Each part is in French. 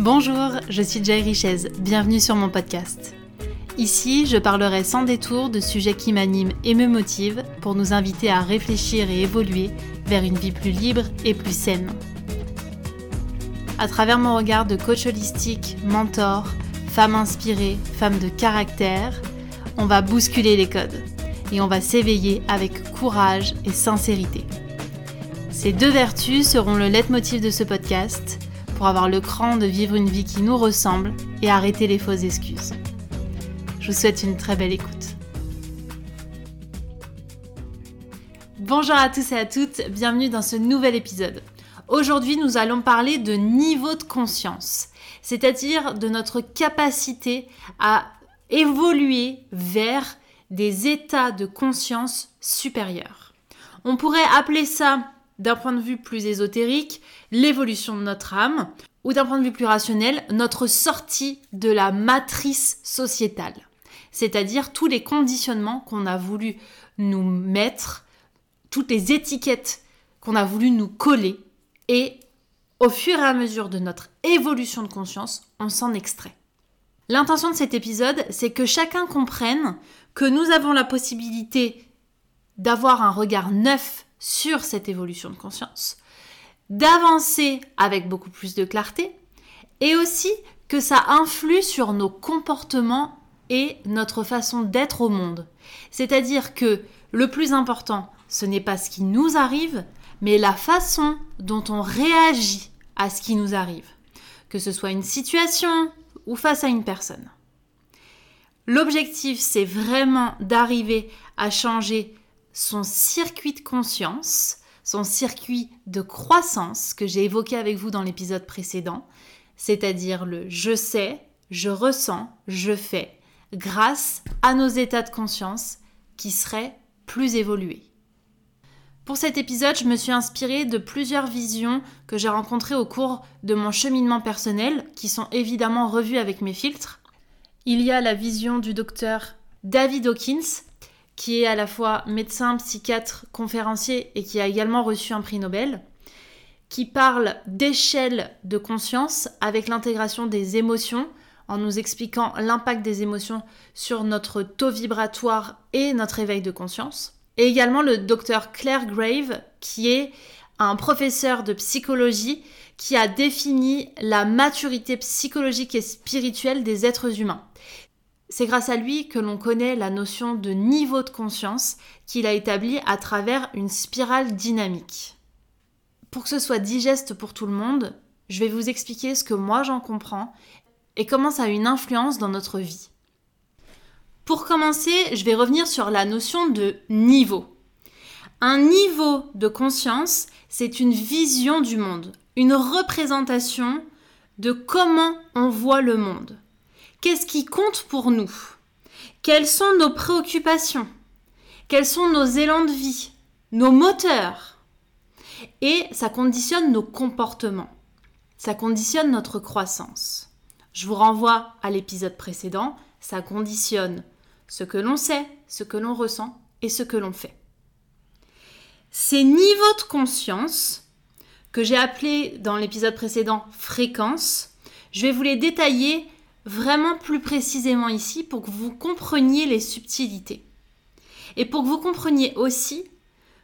Bonjour, je suis Jay Richez, bienvenue sur mon podcast. Ici, je parlerai sans détour de sujets qui m'animent et me motivent pour nous inviter à réfléchir et évoluer vers une vie plus libre et plus saine. À travers mon regard de coach holistique, mentor, femme inspirée, femme de caractère, on va bousculer les codes et on va s'éveiller avec courage et sincérité. Ces deux vertus seront le leitmotiv de ce podcast pour avoir le cran de vivre une vie qui nous ressemble et arrêter les fausses excuses. Je vous souhaite une très belle écoute. Bonjour à tous et à toutes, bienvenue dans ce nouvel épisode. Aujourd'hui, nous allons parler de niveau de conscience, c'est-à-dire de notre capacité à évoluer vers des états de conscience supérieurs. On pourrait appeler ça d'un point de vue plus ésotérique, l'évolution de notre âme, ou d'un point de vue plus rationnel, notre sortie de la matrice sociétale. C'est-à-dire tous les conditionnements qu'on a voulu nous mettre, toutes les étiquettes qu'on a voulu nous coller, et au fur et à mesure de notre évolution de conscience, on s'en extrait. L'intention de cet épisode, c'est que chacun comprenne que nous avons la possibilité d'avoir un regard neuf sur cette évolution de conscience, d'avancer avec beaucoup plus de clarté, et aussi que ça influe sur nos comportements et notre façon d'être au monde. C'est-à-dire que le plus important, ce n'est pas ce qui nous arrive, mais la façon dont on réagit à ce qui nous arrive, que ce soit une situation ou face à une personne. L'objectif, c'est vraiment d'arriver à changer son circuit de conscience, son circuit de croissance que j'ai évoqué avec vous dans l'épisode précédent, c'est-à-dire le je sais, je ressens, je fais, grâce à nos états de conscience qui seraient plus évolués. Pour cet épisode, je me suis inspirée de plusieurs visions que j'ai rencontrées au cours de mon cheminement personnel, qui sont évidemment revues avec mes filtres. Il y a la vision du docteur David Hawkins, qui est à la fois médecin, psychiatre, conférencier et qui a également reçu un prix Nobel, qui parle d'échelle de conscience avec l'intégration des émotions en nous expliquant l'impact des émotions sur notre taux vibratoire et notre éveil de conscience. Et également le docteur Claire Grave, qui est un professeur de psychologie qui a défini la maturité psychologique et spirituelle des êtres humains. C'est grâce à lui que l'on connaît la notion de niveau de conscience qu'il a établi à travers une spirale dynamique. Pour que ce soit digeste pour tout le monde, je vais vous expliquer ce que moi j'en comprends et comment ça a une influence dans notre vie. Pour commencer, je vais revenir sur la notion de niveau. Un niveau de conscience, c'est une vision du monde, une représentation de comment on voit le monde. Qu'est-ce qui compte pour nous? Quelles sont nos préoccupations? Quels sont nos élans de vie? Nos moteurs? Et ça conditionne nos comportements. Ça conditionne notre croissance. Je vous renvoie à l'épisode précédent. Ça conditionne ce que l'on sait, ce que l'on ressent et ce que l'on fait. Ces niveaux de conscience, que j'ai appelés dans l'épisode précédent fréquence, je vais vous les détailler vraiment plus précisément ici pour que vous compreniez les subtilités. Et pour que vous compreniez aussi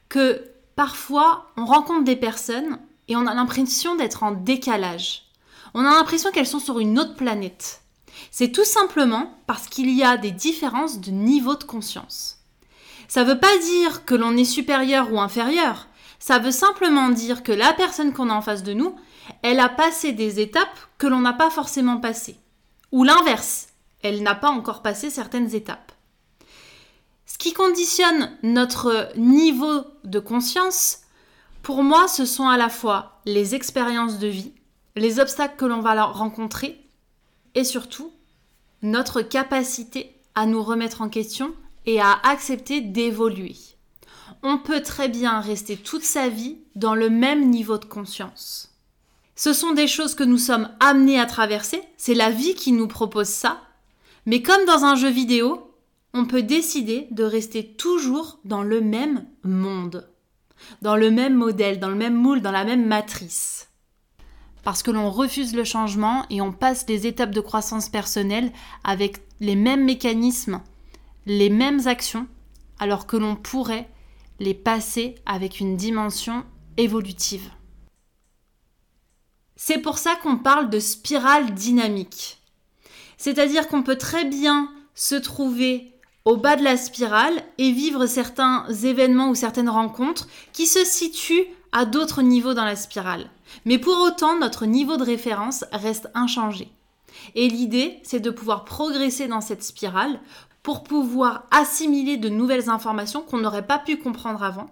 que parfois on rencontre des personnes et on a l'impression d'être en décalage. On a l'impression qu'elles sont sur une autre planète. C'est tout simplement parce qu'il y a des différences de niveau de conscience. Ça ne veut pas dire que l'on est supérieur ou inférieur, ça veut simplement dire que la personne qu'on a en face de nous, elle a passé des étapes que l'on n'a pas forcément passées. Ou l'inverse, elle n'a pas encore passé certaines étapes. Ce qui conditionne notre niveau de conscience, pour moi, ce sont à la fois les expériences de vie, les obstacles que l'on va rencontrer, et surtout notre capacité à nous remettre en question et à accepter d'évoluer. On peut très bien rester toute sa vie dans le même niveau de conscience. Ce sont des choses que nous sommes amenés à traverser, c'est la vie qui nous propose ça. Mais comme dans un jeu vidéo, on peut décider de rester toujours dans le même monde, dans le même modèle, dans le même moule, dans la même matrice. parce que l'on refuse le changement et on passe des étapes de croissance personnelle avec les mêmes mécanismes, les mêmes actions, alors que l'on pourrait les passer avec une dimension évolutive. C'est pour ça qu'on parle de spirale dynamique. C'est-à-dire qu'on peut très bien se trouver au bas de la spirale et vivre certains événements ou certaines rencontres qui se situent à d'autres niveaux dans la spirale. Mais pour autant, notre niveau de référence reste inchangé. Et l'idée, c'est de pouvoir progresser dans cette spirale pour pouvoir assimiler de nouvelles informations qu'on n'aurait pas pu comprendre avant,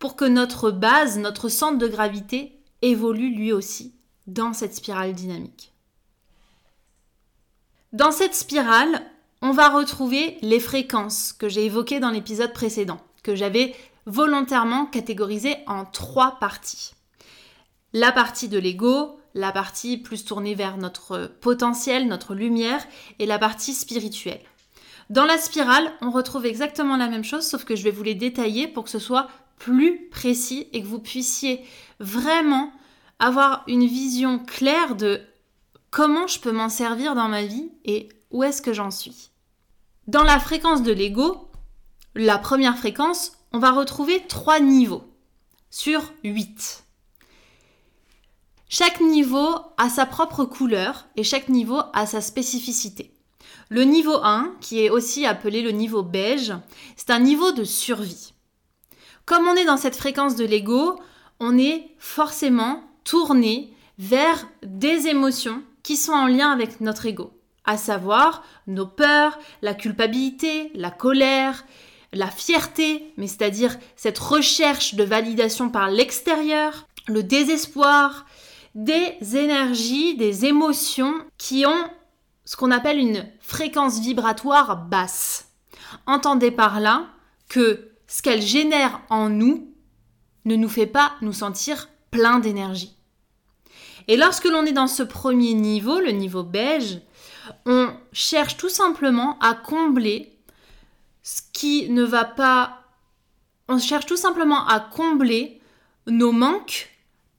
pour que notre base, notre centre de gravité évolue lui aussi dans cette spirale dynamique. Dans cette spirale, on va retrouver les fréquences que j'ai évoquées dans l'épisode précédent, que j'avais volontairement catégorisées en trois parties. La partie de l'ego, la partie plus tournée vers notre potentiel, notre lumière, et la partie spirituelle. Dans la spirale, on retrouve exactement la même chose, sauf que je vais vous les détailler pour que ce soit plus précis et que vous puissiez vraiment avoir une vision claire de comment je peux m'en servir dans ma vie et où est-ce que j'en suis. Dans la fréquence de l'ego, la première fréquence, on va retrouver trois niveaux sur 8. Chaque niveau a sa propre couleur et chaque niveau a sa spécificité. Le niveau 1, qui est aussi appelé le niveau beige, c'est un niveau de survie. Comme on est dans cette fréquence de l'ego, on est forcément tourner vers des émotions qui sont en lien avec notre ego, à savoir nos peurs, la culpabilité, la colère, la fierté, mais c'est-à-dire cette recherche de validation par l'extérieur, le désespoir, des énergies, des émotions qui ont ce qu'on appelle une fréquence vibratoire basse. Entendez par là que ce qu'elles génèrent en nous ne nous fait pas nous sentir plein d'énergie. Et lorsque l'on est dans ce premier niveau, le niveau beige, on cherche tout simplement à combler ce qui ne va pas... On cherche tout simplement à combler nos manques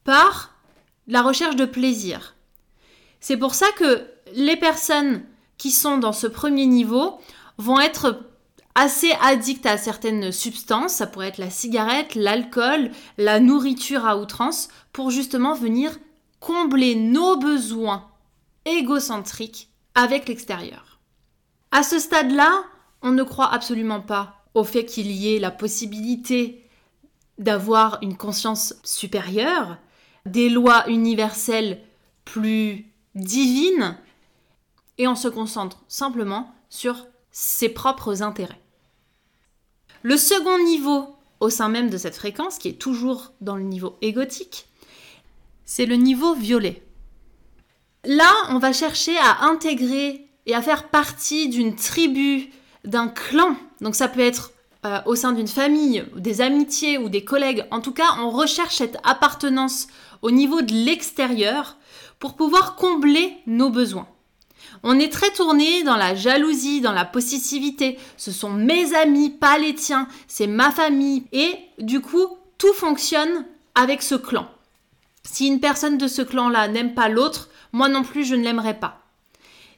par la recherche de plaisir. C'est pour ça que les personnes qui sont dans ce premier niveau vont être assez addict à certaines substances, ça pourrait être la cigarette, l'alcool, la nourriture à outrance, pour justement venir combler nos besoins égocentriques avec l'extérieur. À ce stade-là, on ne croit absolument pas au fait qu'il y ait la possibilité d'avoir une conscience supérieure, des lois universelles plus divines, et on se concentre simplement sur ses propres intérêts. Le second niveau au sein même de cette fréquence, qui est toujours dans le niveau égotique, c'est le niveau violet. Là, on va chercher à intégrer et à faire partie d'une tribu, d'un clan. Donc ça peut être euh, au sein d'une famille, des amitiés ou des collègues. En tout cas, on recherche cette appartenance au niveau de l'extérieur pour pouvoir combler nos besoins. On est très tourné dans la jalousie, dans la possessivité. Ce sont mes amis, pas les tiens. C'est ma famille. Et du coup, tout fonctionne avec ce clan. Si une personne de ce clan-là n'aime pas l'autre, moi non plus, je ne l'aimerais pas.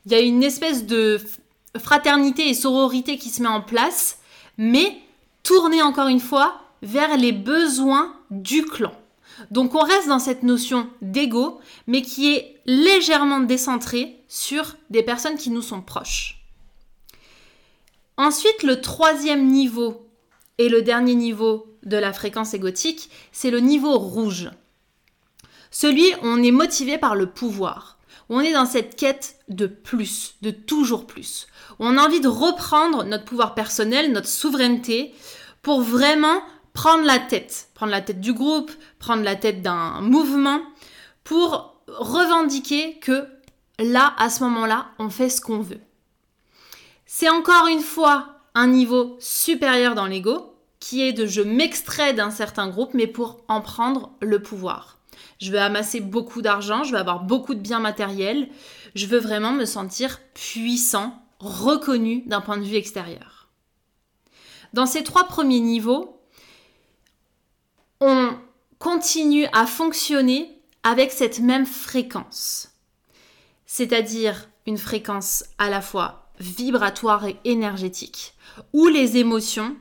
Il y a une espèce de fraternité et sororité qui se met en place, mais tourné encore une fois vers les besoins du clan. Donc on reste dans cette notion d'ego, mais qui est légèrement décentrée sur des personnes qui nous sont proches. Ensuite, le troisième niveau et le dernier niveau de la fréquence égotique, c'est le niveau rouge. Celui où on est motivé par le pouvoir, où on est dans cette quête de plus, de toujours plus, où on a envie de reprendre notre pouvoir personnel, notre souveraineté, pour vraiment prendre la tête, prendre la tête du groupe, prendre la tête d'un mouvement, pour revendiquer que là, à ce moment-là, on fait ce qu'on veut. C'est encore une fois un niveau supérieur dans l'ego, qui est de je m'extrais d'un certain groupe, mais pour en prendre le pouvoir. Je veux amasser beaucoup d'argent, je veux avoir beaucoup de biens matériels, je veux vraiment me sentir puissant, reconnu d'un point de vue extérieur. Dans ces trois premiers niveaux, on continue à fonctionner avec cette même fréquence, c'est-à-dire une fréquence à la fois vibratoire et énergétique, où les émotions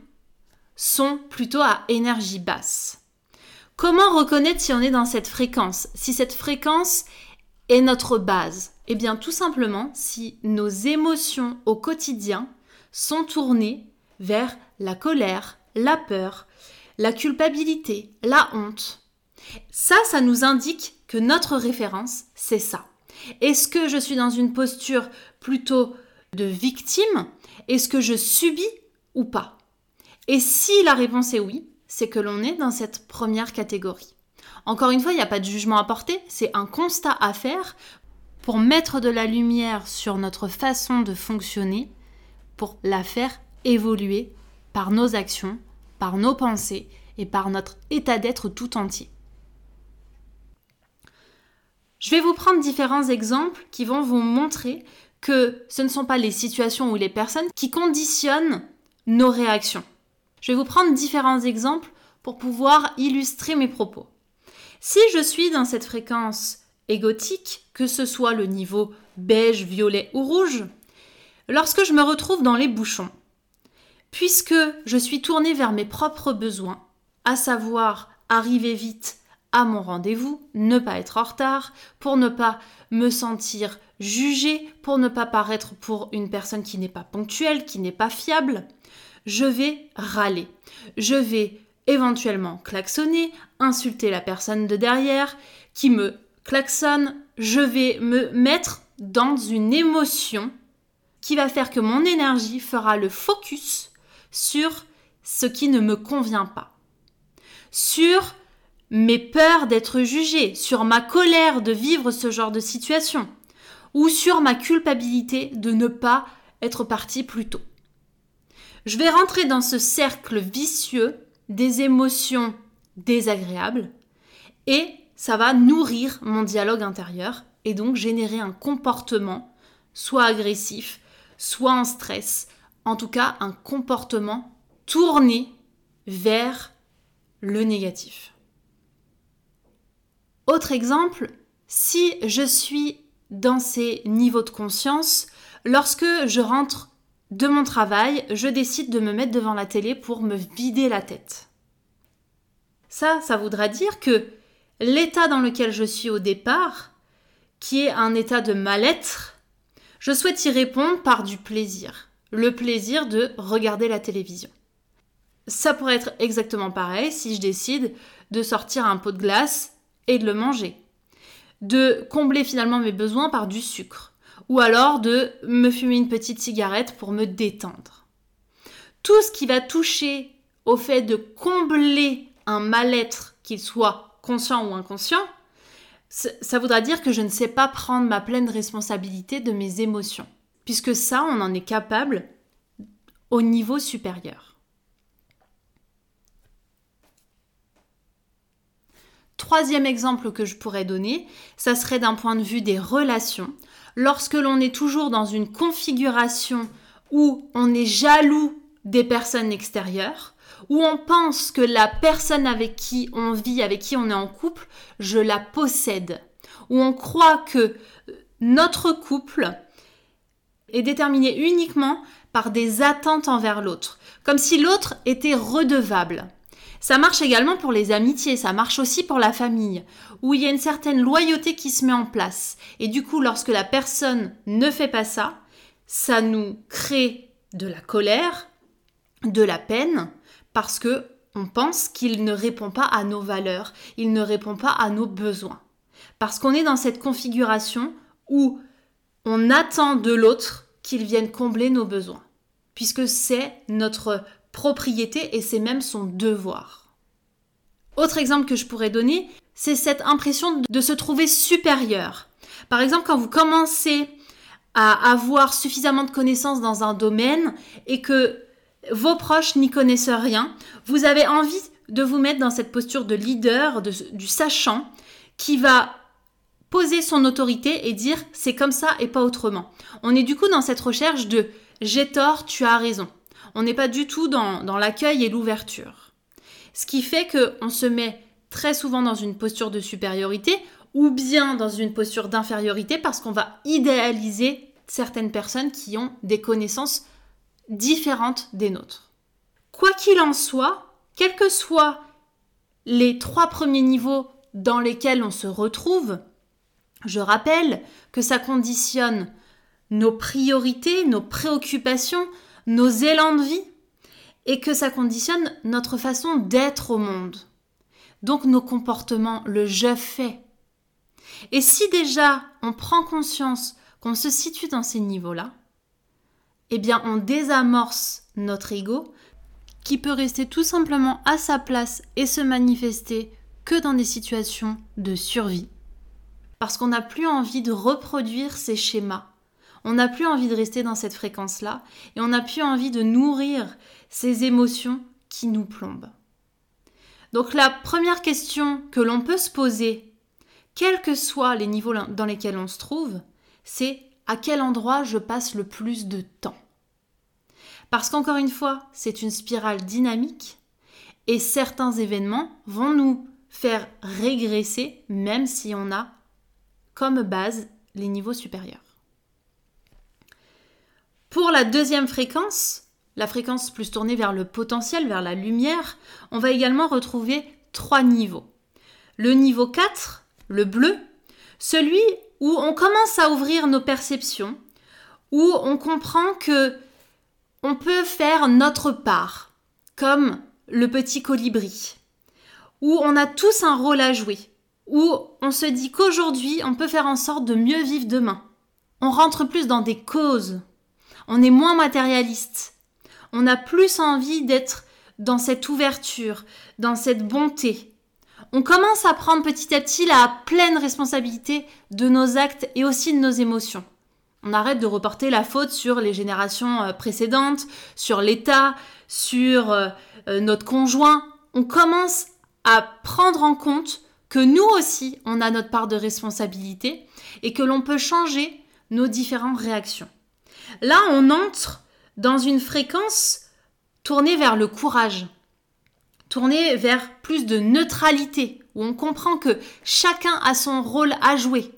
sont plutôt à énergie basse. Comment reconnaître si on est dans cette fréquence? Si cette fréquence est notre base Eh bien tout simplement si nos émotions au quotidien sont tournées vers la colère, la peur, la culpabilité, la honte. Ça, ça nous indique que notre référence, c'est ça. Est-ce que je suis dans une posture plutôt de victime? Est-ce que je subis ou pas? Et si la réponse est oui, c'est que l'on est dans cette première catégorie. Encore une fois, il n'y a pas de jugement à porter, c'est un constat à faire pour mettre de la lumière sur notre façon de fonctionner, pour la faire évoluer par nos actions, par nos pensées et par notre état d'être tout entier. Je vais vous prendre différents exemples qui vont vous montrer que ce ne sont pas les situations ou les personnes qui conditionnent nos réactions. Je vais vous prendre différents exemples pour pouvoir illustrer mes propos. Si je suis dans cette fréquence égotique, que ce soit le niveau beige, violet ou rouge, lorsque je me retrouve dans les bouchons, puisque je suis tournée vers mes propres besoins, à savoir arriver vite à mon rendez-vous, ne pas être en retard, pour ne pas me sentir jugée, pour ne pas paraître pour une personne qui n'est pas ponctuelle, qui n'est pas fiable, je vais râler. Je vais éventuellement klaxonner, insulter la personne de derrière qui me klaxonne. Je vais me mettre dans une émotion qui va faire que mon énergie fera le focus sur ce qui ne me convient pas, sur mes peurs d'être jugée, sur ma colère de vivre ce genre de situation, ou sur ma culpabilité de ne pas être partie plus tôt. Je vais rentrer dans ce cercle vicieux des émotions désagréables et ça va nourrir mon dialogue intérieur et donc générer un comportement soit agressif, soit en stress, en tout cas un comportement tourné vers le négatif. Autre exemple, si je suis dans ces niveaux de conscience, lorsque je rentre de mon travail, je décide de me mettre devant la télé pour me vider la tête. Ça, ça voudra dire que l'état dans lequel je suis au départ, qui est un état de mal-être, je souhaite y répondre par du plaisir. Le plaisir de regarder la télévision. Ça pourrait être exactement pareil si je décide de sortir un pot de glace et de le manger. De combler finalement mes besoins par du sucre. Ou alors de me fumer une petite cigarette pour me détendre. Tout ce qui va toucher au fait de combler un mal-être, qu'il soit conscient ou inconscient, ça voudra dire que je ne sais pas prendre ma pleine responsabilité de mes émotions. Puisque ça, on en est capable au niveau supérieur. Troisième exemple que je pourrais donner, ça serait d'un point de vue des relations. Lorsque l'on est toujours dans une configuration où on est jaloux des personnes extérieures, où on pense que la personne avec qui on vit, avec qui on est en couple, je la possède, où on croit que notre couple est déterminé uniquement par des attentes envers l'autre, comme si l'autre était redevable. Ça marche également pour les amitiés, ça marche aussi pour la famille, où il y a une certaine loyauté qui se met en place. Et du coup, lorsque la personne ne fait pas ça, ça nous crée de la colère, de la peine, parce que on pense qu'il ne répond pas à nos valeurs, il ne répond pas à nos besoins. Parce qu'on est dans cette configuration où on attend de l'autre qu'il vienne combler nos besoins, puisque c'est notre propriété et c'est même son devoir. Autre exemple que je pourrais donner, c'est cette impression de se trouver supérieur. Par exemple, quand vous commencez à avoir suffisamment de connaissances dans un domaine et que vos proches n'y connaissent rien, vous avez envie de vous mettre dans cette posture de leader, du sachant, qui va poser son autorité et dire c'est comme ça et pas autrement. On est du coup dans cette recherche de j'ai tort, tu as raison. On n'est pas du tout dans, l'accueil et l'ouverture. Ce qui fait qu'on se met très souvent dans une posture de supériorité ou bien dans une posture d'infériorité parce qu'on va idéaliser certaines personnes qui ont des connaissances différentes des nôtres. Quoi qu'il en soit, quels que soient les trois premiers niveaux dans lesquels on se retrouve, je rappelle que ça conditionne nos priorités, nos préoccupations, nos élans de vie, et que ça conditionne notre façon d'être au monde. Donc nos comportements, le je fais. Et si déjà on prend conscience qu'on se situe dans ces niveaux-là, eh bien on désamorce notre ego qui peut rester tout simplement à sa place et se manifester que dans des situations de survie. Parce qu'on n'a plus envie de reproduire ces schémas. On n'a plus envie de rester dans cette fréquence-là et on n'a plus envie de nourrir ces émotions qui nous plombent. Donc la première question que l'on peut se poser, quels que soient les niveaux dans lesquels on se trouve, c'est à quel endroit je passe le plus de temps? Parce qu'encore une fois, c'est une spirale dynamique et certains événements vont nous faire régresser même si on a comme base les niveaux supérieurs. Pour la deuxième fréquence, la fréquence plus tournée vers le potentiel, vers la lumière, on va également retrouver trois niveaux. Le niveau 4, le bleu, celui où on commence à ouvrir nos perceptions, où on comprend que on peut faire notre part, comme le petit colibri, où on a tous un rôle à jouer, où on se dit qu'aujourd'hui on peut faire en sorte de mieux vivre demain. On rentre plus dans des causes, on est moins matérialiste, on a plus envie d'être dans cette ouverture, dans cette bonté. On commence à prendre petit à petit la pleine responsabilité de nos actes et aussi de nos émotions. On arrête de reporter la faute sur les générations euh, précédentes, sur l'État, sur euh, euh, notre conjoint. On commence à prendre en compte que nous aussi, on a notre part de responsabilité et que l'on peut changer nos différentes réactions. Là, on entre dans une fréquence tournée vers le courage, tournée vers plus de neutralité, où on comprend que chacun a son rôle à jouer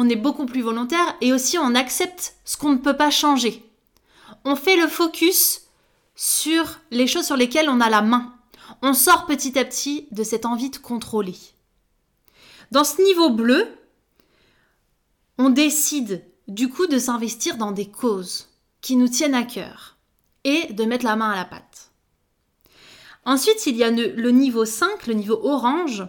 on est beaucoup plus volontaire et aussi on accepte ce qu'on ne peut pas changer. On fait le focus sur les choses sur lesquelles on a la main. On sort petit à petit de cette envie de contrôler. Dans ce niveau bleu, on décide du coup de s'investir dans des causes qui nous tiennent à cœur et de mettre la main à la pâte. Ensuite, il y a le niveau 5, le niveau orange,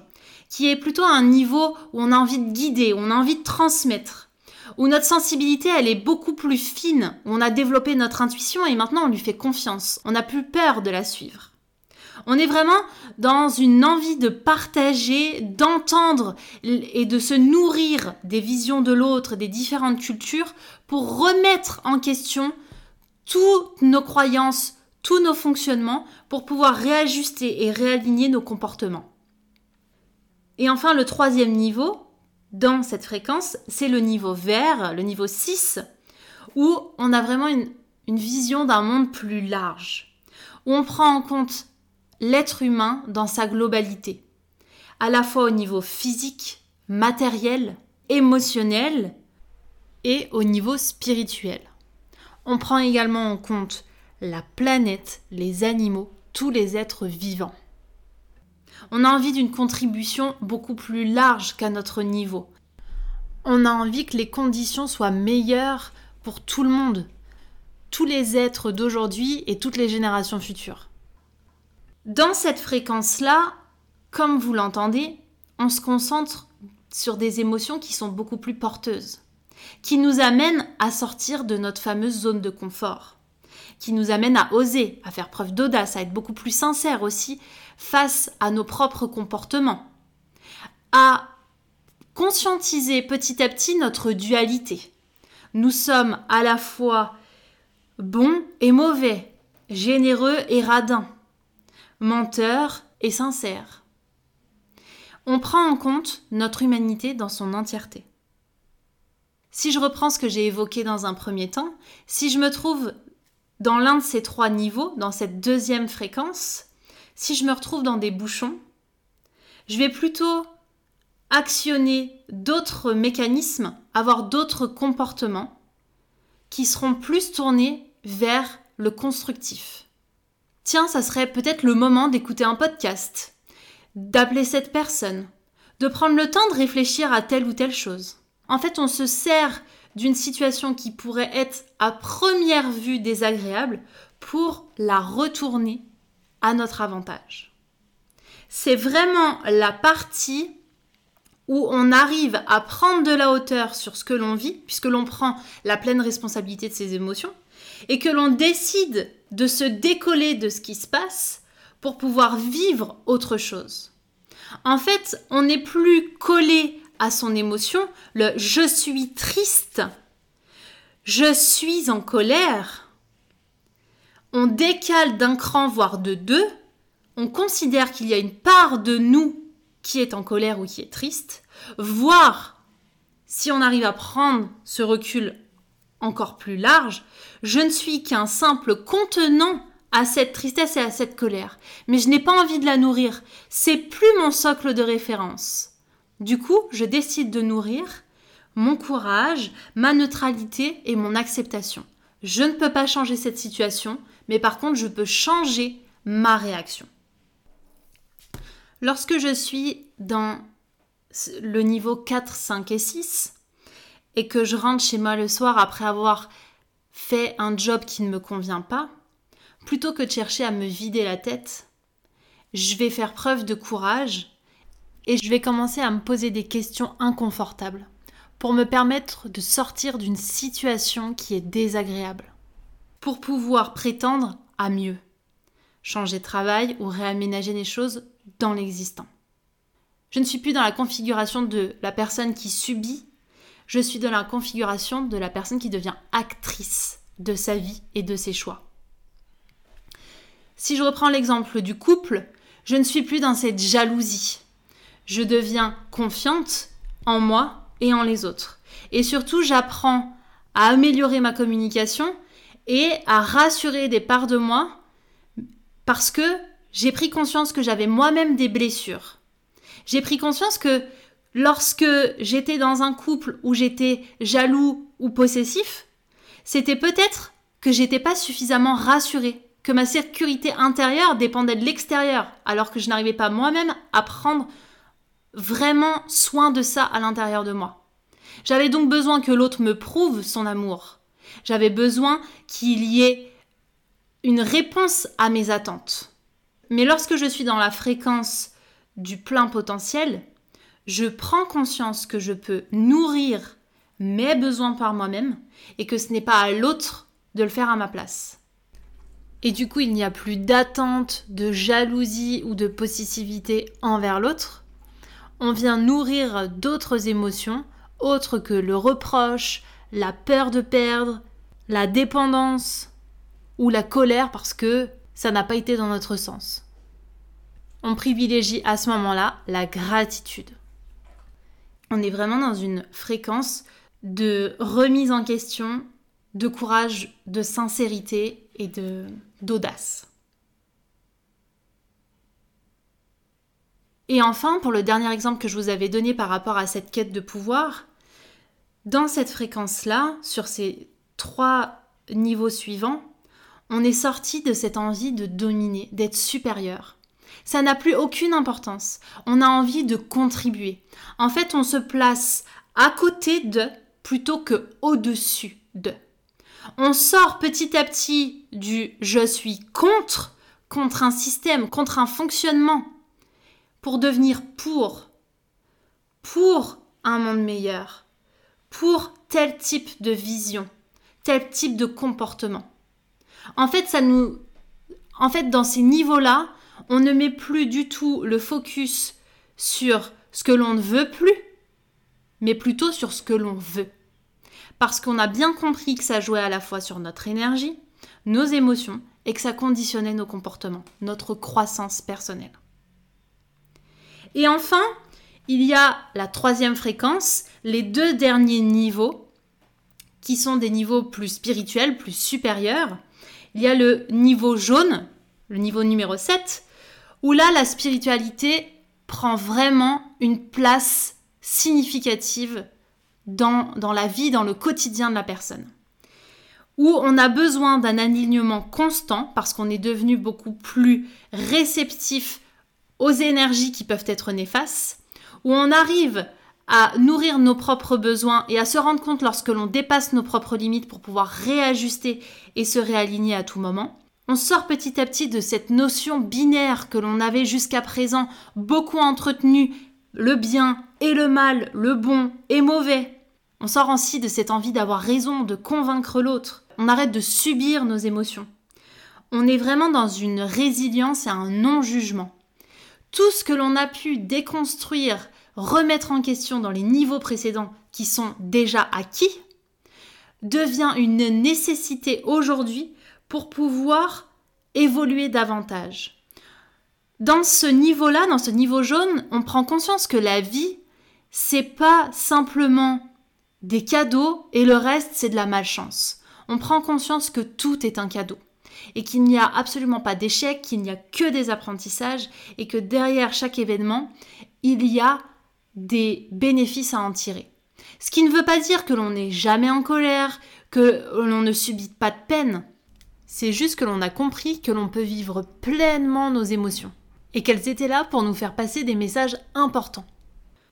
qui est plutôt un niveau où on a envie de guider, on a envie de transmettre, où notre sensibilité elle est beaucoup plus fine, où on a développé notre intuition et maintenant on lui fait confiance, on n'a plus peur de la suivre. On est vraiment dans une envie de partager, d'entendre et de se nourrir des visions de l'autre, des différentes cultures, pour remettre en question toutes nos croyances, tous nos fonctionnements, pour pouvoir réajuster et réaligner nos comportements. Et enfin, le troisième niveau dans cette fréquence, c'est le niveau vert, le niveau 6, où on a vraiment une, vision d'un monde plus large, où on prend en compte l'être humain dans sa globalité, à la fois au niveau physique, matériel, émotionnel et au niveau spirituel. On prend également en compte la planète, les animaux, tous les êtres vivants. On a envie d'une contribution beaucoup plus large qu'à notre niveau. On a envie que les conditions soient meilleures pour tout le monde, tous les êtres d'aujourd'hui et toutes les générations futures. Dans cette fréquence-là, comme vous l'entendez, on se concentre sur des émotions qui sont beaucoup plus porteuses, qui nous amènent à sortir de notre fameuse zone de confort, qui nous amènent à oser, à faire preuve d'audace, à être beaucoup plus sincère aussi face à nos propres comportements, à conscientiser petit à petit notre dualité. Nous sommes à la fois bons et mauvais, généreux et radins, menteurs et sincères. On prend en compte notre humanité dans son entièreté. Si je reprends ce que j'ai évoqué dans un premier temps, si je me trouve dans l'un de ces trois niveaux, dans cette deuxième fréquence, si je me retrouve dans des bouchons, je vais plutôt actionner d'autres mécanismes, avoir d'autres comportements qui seront plus tournés vers le constructif. Tiens, ça serait peut-être le moment d'écouter un podcast, d'appeler cette personne, de prendre le temps de réfléchir à telle ou telle chose. En fait, on se sert d'une situation qui pourrait être à première vue désagréable pour la retourner à notre avantage. C'est vraiment la partie où on arrive à prendre de la hauteur sur ce que l'on vit, puisque l'on prend la pleine responsabilité de ses émotions, et que l'on décide de se décoller de ce qui se passe pour pouvoir vivre autre chose. En fait, on n'est plus collé à son émotion, le je suis triste, je suis en colère. On décale d'un cran, voire de deux, on considère qu'il y a une part de nous qui est en colère ou qui est triste, voire, si on arrive à prendre ce recul encore plus large, je ne suis qu'un simple contenant à cette tristesse et à cette colère, mais je n'ai pas envie de la nourrir. C'est plus mon socle de référence. Du coup, je décide de nourrir mon courage, ma neutralité et mon acceptation. Je ne peux pas changer cette situation, mais par contre, je peux changer ma réaction. Lorsque je suis dans le niveau 4, 5 et 6, et que je rentre chez moi le soir après avoir fait un job qui ne me convient pas, plutôt que de chercher à me vider la tête, je vais faire preuve de courage et je vais commencer à me poser des questions inconfortables pour me permettre de sortir d'une situation qui est désagréable, pour pouvoir prétendre à mieux, changer de travail ou réaménager les choses dans l'existant. Je ne suis plus dans la configuration de la personne qui subit, je suis dans la configuration de la personne qui devient actrice de sa vie et de ses choix. Si je reprends l'exemple du couple, je ne suis plus dans cette jalousie. Je deviens confiante en moi et en les autres. Et surtout, j'apprends à améliorer ma communication et à rassurer des parts de moi parce que j'ai pris conscience que j'avais moi-même des blessures. J'ai pris conscience que lorsque j'étais dans un couple où j'étais jaloux ou possessif, c'était peut-être que j'étais pas suffisamment rassurée, que ma sécurité intérieure dépendait de l'extérieur, alors que je n'arrivais pas moi-même à prendre vraiment soin de ça à l'intérieur de moi. J'avais donc besoin que l'autre me prouve son amour. J'avais besoin qu'il y ait une réponse à mes attentes. Mais lorsque je suis dans la fréquence du plein potentiel, je prends conscience que je peux nourrir mes besoins par moi-même et que ce n'est pas à l'autre de le faire à ma place. Et du coup, il n'y a plus d'attente, de jalousie ou de possessivité envers l'autre. On vient nourrir d'autres émotions autres que le reproche, la peur de perdre, la dépendance ou la colère parce que ça n'a pas été dans notre sens. On privilégie à ce moment-là la gratitude. On est vraiment dans une fréquence de remise en question, de courage, de sincérité et d'audace. Et enfin, pour le dernier exemple que je vous avais donné par rapport à cette quête de pouvoir, dans cette fréquence-là, sur ces trois niveaux suivants, on est sorti de cette envie de dominer, d'être supérieur. Ça n'a plus aucune importance. On a envie de contribuer. En fait, on se place à côté de plutôt que au-dessus de. On sort petit à petit du je suis contre, contre un système, contre un fonctionnement, pour devenir pour, pour un monde meilleur, pour tel type de vision, tel type de comportement. En fait, ça nous en fait dans ces niveaux-là, on ne met plus du tout le focus sur ce que l'on ne veut plus, mais plutôt sur ce que l'on veut. Parce qu'on a bien compris que ça jouait à la fois sur notre énergie, nos émotions et que ça conditionnait nos comportements, notre croissance personnelle. Et enfin, il y a la troisième fréquence, les deux derniers niveaux, qui sont des niveaux plus spirituels, plus supérieurs. Il y a le niveau jaune, le niveau numéro 7, où là, la spiritualité prend vraiment une place significatives dans, dans la vie, dans le quotidien de la personne. Où on a besoin d'un alignement constant parce qu'on est devenu beaucoup plus réceptif aux énergies qui peuvent être néfastes, où on arrive à nourrir nos propres besoins et à se rendre compte lorsque l'on dépasse nos propres limites pour pouvoir réajuster et se réaligner à tout moment. On sort petit à petit de cette notion binaire que l'on avait jusqu'à présent beaucoup entretenue, le bien et le mal, le bon et mauvais. On sort ainsi de cette envie d'avoir raison, de convaincre l'autre. On arrête de subir nos émotions. On est vraiment dans une résilience et un non-jugement. Tout ce que l'on a pu déconstruire remettre en question dans les niveaux précédents qui sont déjà acquis, devient une nécessité aujourd'hui pour pouvoir évoluer davantage. Dans ce niveau-là, dans ce niveau jaune, on prend conscience que la vie, c'est pas simplement des cadeaux et le reste, c'est de la malchance. On prend conscience que tout est un cadeau et qu'il n'y a absolument pas d'échec, qu'il n'y a que des apprentissages et que derrière chaque événement, il y a des bénéfices à en tirer. Ce qui ne veut pas dire que l'on n'est jamais en colère, que l'on ne subit pas de peine. C'est juste que l'on a compris que l'on peut vivre pleinement nos émotions et qu'elles étaient là pour nous faire passer des messages importants.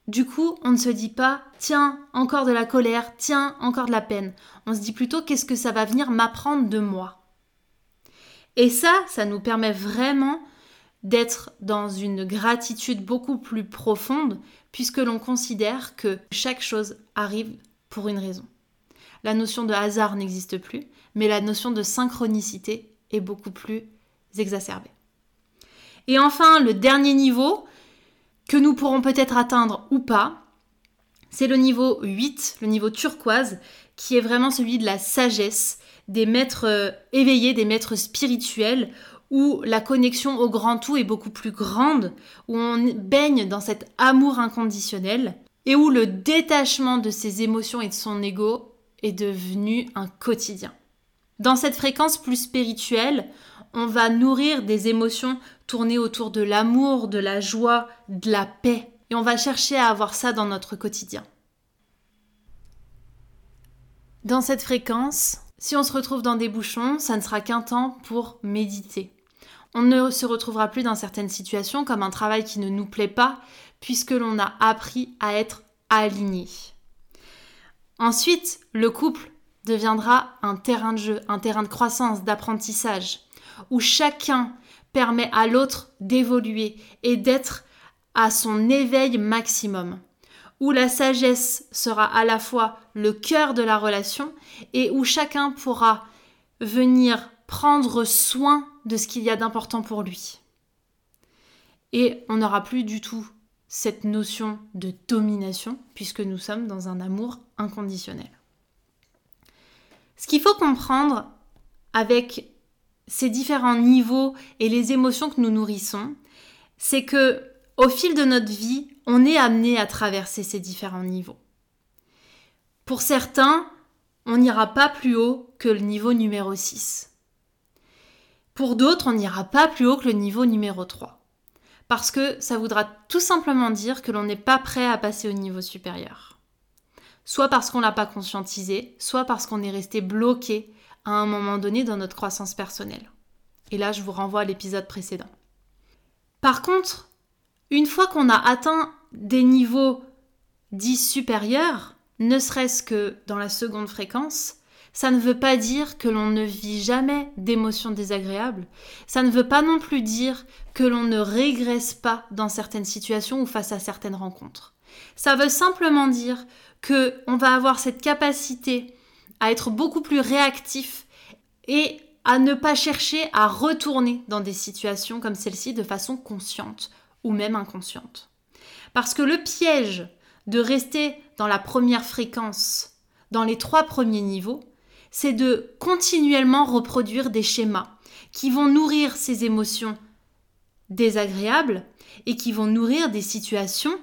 Du coup, on ne se dit pas tiens, encore de la colère, tiens, encore de la peine. On se dit plutôt qu'est-ce que ça va venir m'apprendre de moi? Et ça, ça nous permet vraiment d'être dans une gratitude beaucoup plus profonde puisque l'on considère que chaque chose arrive pour une raison. La notion de hasard n'existe plus, mais la notion de synchronicité est beaucoup plus exacerbée. Et enfin, le dernier niveau que nous pourrons peut-être atteindre ou pas, c'est le niveau 8, le niveau turquoise, qui est vraiment celui de la sagesse, des maîtres euh, éveillés, des maîtres spirituels, où la connexion au grand tout est beaucoup plus grande, où on baigne dans cet amour inconditionnel et où le détachement de ses émotions et de son ego est devenu un quotidien. Dans cette fréquence plus spirituelle, on va nourrir des émotions tournées autour de l'amour, de la joie, de la paix, et on va chercher à avoir ça dans notre quotidien. Dans cette fréquence, si on se retrouve dans des bouchons, ça ne sera qu'un temps pour méditer. On ne se retrouvera plus dans certaines situations comme un travail qui ne nous plaît pas, puisque l'on a appris à être aligné. Ensuite, le couple deviendra un terrain de jeu, un terrain de croissance, d'apprentissage, où chacun permet à l'autre d'évoluer et d'être à son éveil maximum, où la sagesse sera à la fois le cœur de la relation et où chacun pourra venir prendre soin de ce qu'il y a d'important pour lui. Et on n'aura plus du tout cette notion de domination puisque nous sommes dans un amour inconditionnel. Ce qu'il faut comprendre avec ces différents niveaux et les émotions que nous nourrissons, c'est que au fil de notre vie, on est amené à traverser ces différents niveaux. Pour certains, on n'ira pas plus haut que le niveau numéro 6. Pour d'autres, on n'ira pas plus haut que le niveau numéro 3. Parce que ça voudra tout simplement dire que l'on n'est pas prêt à passer au niveau supérieur. Soit parce qu'on ne l'a pas conscientisé, soit parce qu'on est resté bloqué à un moment donné dans notre croissance personnelle. Et là, je vous renvoie à l'épisode précédent. Par contre, une fois qu'on a atteint des niveaux dits supérieurs, ne serait-ce que dans la seconde fréquence, ça ne veut pas dire que l'on ne vit jamais d'émotions désagréables. Ça ne veut pas non plus dire que l'on ne régresse pas dans certaines situations ou face à certaines rencontres. Ça veut simplement dire que on va avoir cette capacité à être beaucoup plus réactif et à ne pas chercher à retourner dans des situations comme celle-ci de façon consciente ou même inconsciente. Parce que le piège de rester dans la première fréquence, dans les trois premiers niveaux, c'est de continuellement reproduire des schémas qui vont nourrir ces émotions désagréables et qui vont nourrir des situations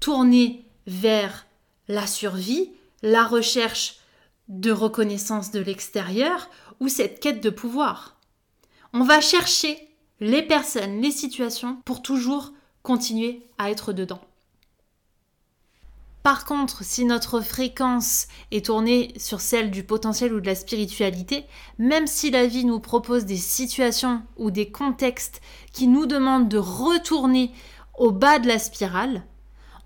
tournées vers la survie, la recherche de reconnaissance de l'extérieur ou cette quête de pouvoir. On va chercher les personnes, les situations pour toujours continuer à être dedans. Par contre, si notre fréquence est tournée sur celle du potentiel ou de la spiritualité, même si la vie nous propose des situations ou des contextes qui nous demandent de retourner au bas de la spirale,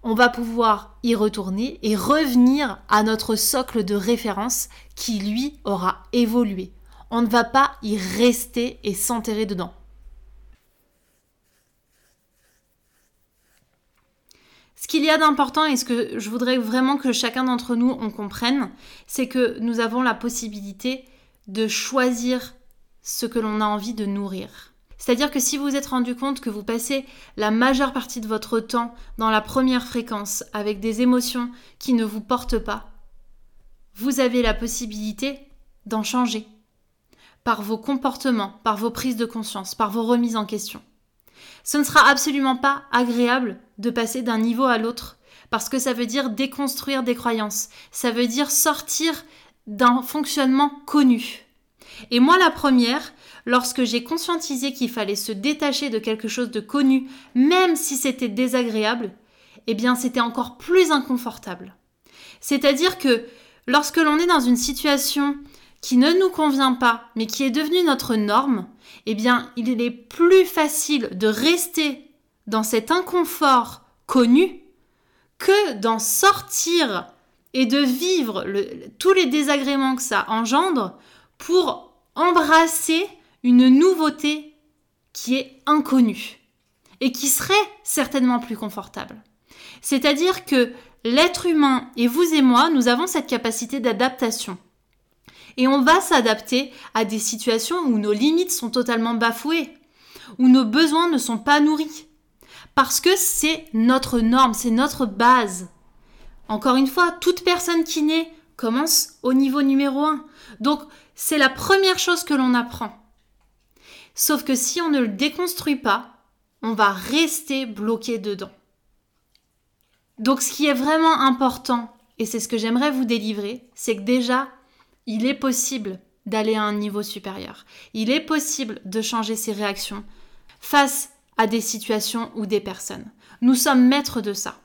on va pouvoir y retourner et revenir à notre socle de référence qui, lui, aura évolué. On ne va pas y rester et s'enterrer dedans. Ce qu'il y a d'important et ce que je voudrais vraiment que chacun d'entre nous on comprenne, c'est que nous avons la possibilité de choisir ce que l'on a envie de nourrir. C'est-à-dire que si vous vous êtes rendu compte que vous passez la majeure partie de votre temps dans la première fréquence avec des émotions qui ne vous portent pas, vous avez la possibilité d'en changer par vos comportements, par vos prises de conscience, par vos remises en question. Ce ne sera absolument pas agréable de passer d'un niveau à l'autre, parce que ça veut dire déconstruire des croyances, ça veut dire sortir d'un fonctionnement connu. Et moi, la première, lorsque j'ai conscientisé qu'il fallait se détacher de quelque chose de connu, même si c'était désagréable, eh bien c'était encore plus inconfortable. C'est-à-dire que lorsque l'on est dans une situation qui ne nous convient pas, mais qui est devenue notre norme, eh bien il est plus facile de rester dans cet inconfort connu que d'en sortir et de vivre tous les désagréments que ça engendre pour embrasser une nouveauté qui est inconnue et qui serait certainement plus confortable. C'est-à-dire que l'être humain et vous et moi, nous avons cette capacité d'adaptation. Et on va s'adapter à des situations où nos limites sont totalement bafouées, où nos besoins ne sont pas nourris. Parce que c'est notre norme, c'est notre base. Encore une fois, toute personne qui naît commence au niveau numéro 1. Donc, c'est la première chose que l'on apprend. Sauf que si on ne le déconstruit pas, on va rester bloqué dedans. Donc ce qui est vraiment important, et c'est ce que j'aimerais vous délivrer, c'est que déjà, il est possible d'aller à un niveau supérieur. Il est possible de changer ses réactions face à des situations ou des personnes. Nous sommes maîtres de ça.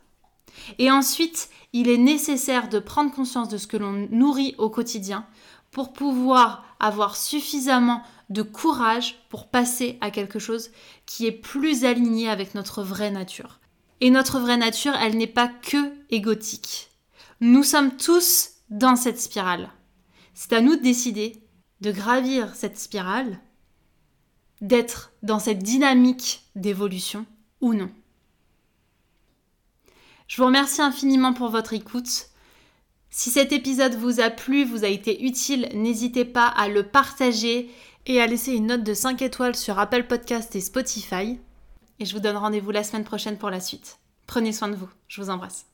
Et ensuite, il est nécessaire de prendre conscience de ce que l'on nourrit au quotidien pour pouvoir avoir suffisamment de courage pour passer à quelque chose qui est plus aligné avec notre vraie nature. Et notre vraie nature, elle n'est pas que égotique. Nous sommes tous dans cette spirale. C'est à nous de décider de gravir cette spirale, d'être dans cette dynamique d'évolution ou non. Je vous remercie infiniment pour votre écoute. Si cet épisode vous a plu, vous a été utile, n'hésitez pas à le partager et à laisser une note de 5 étoiles sur Apple Podcast et Spotify. Et je vous donne rendez-vous la semaine prochaine pour la suite. Prenez soin de vous. Je vous embrasse.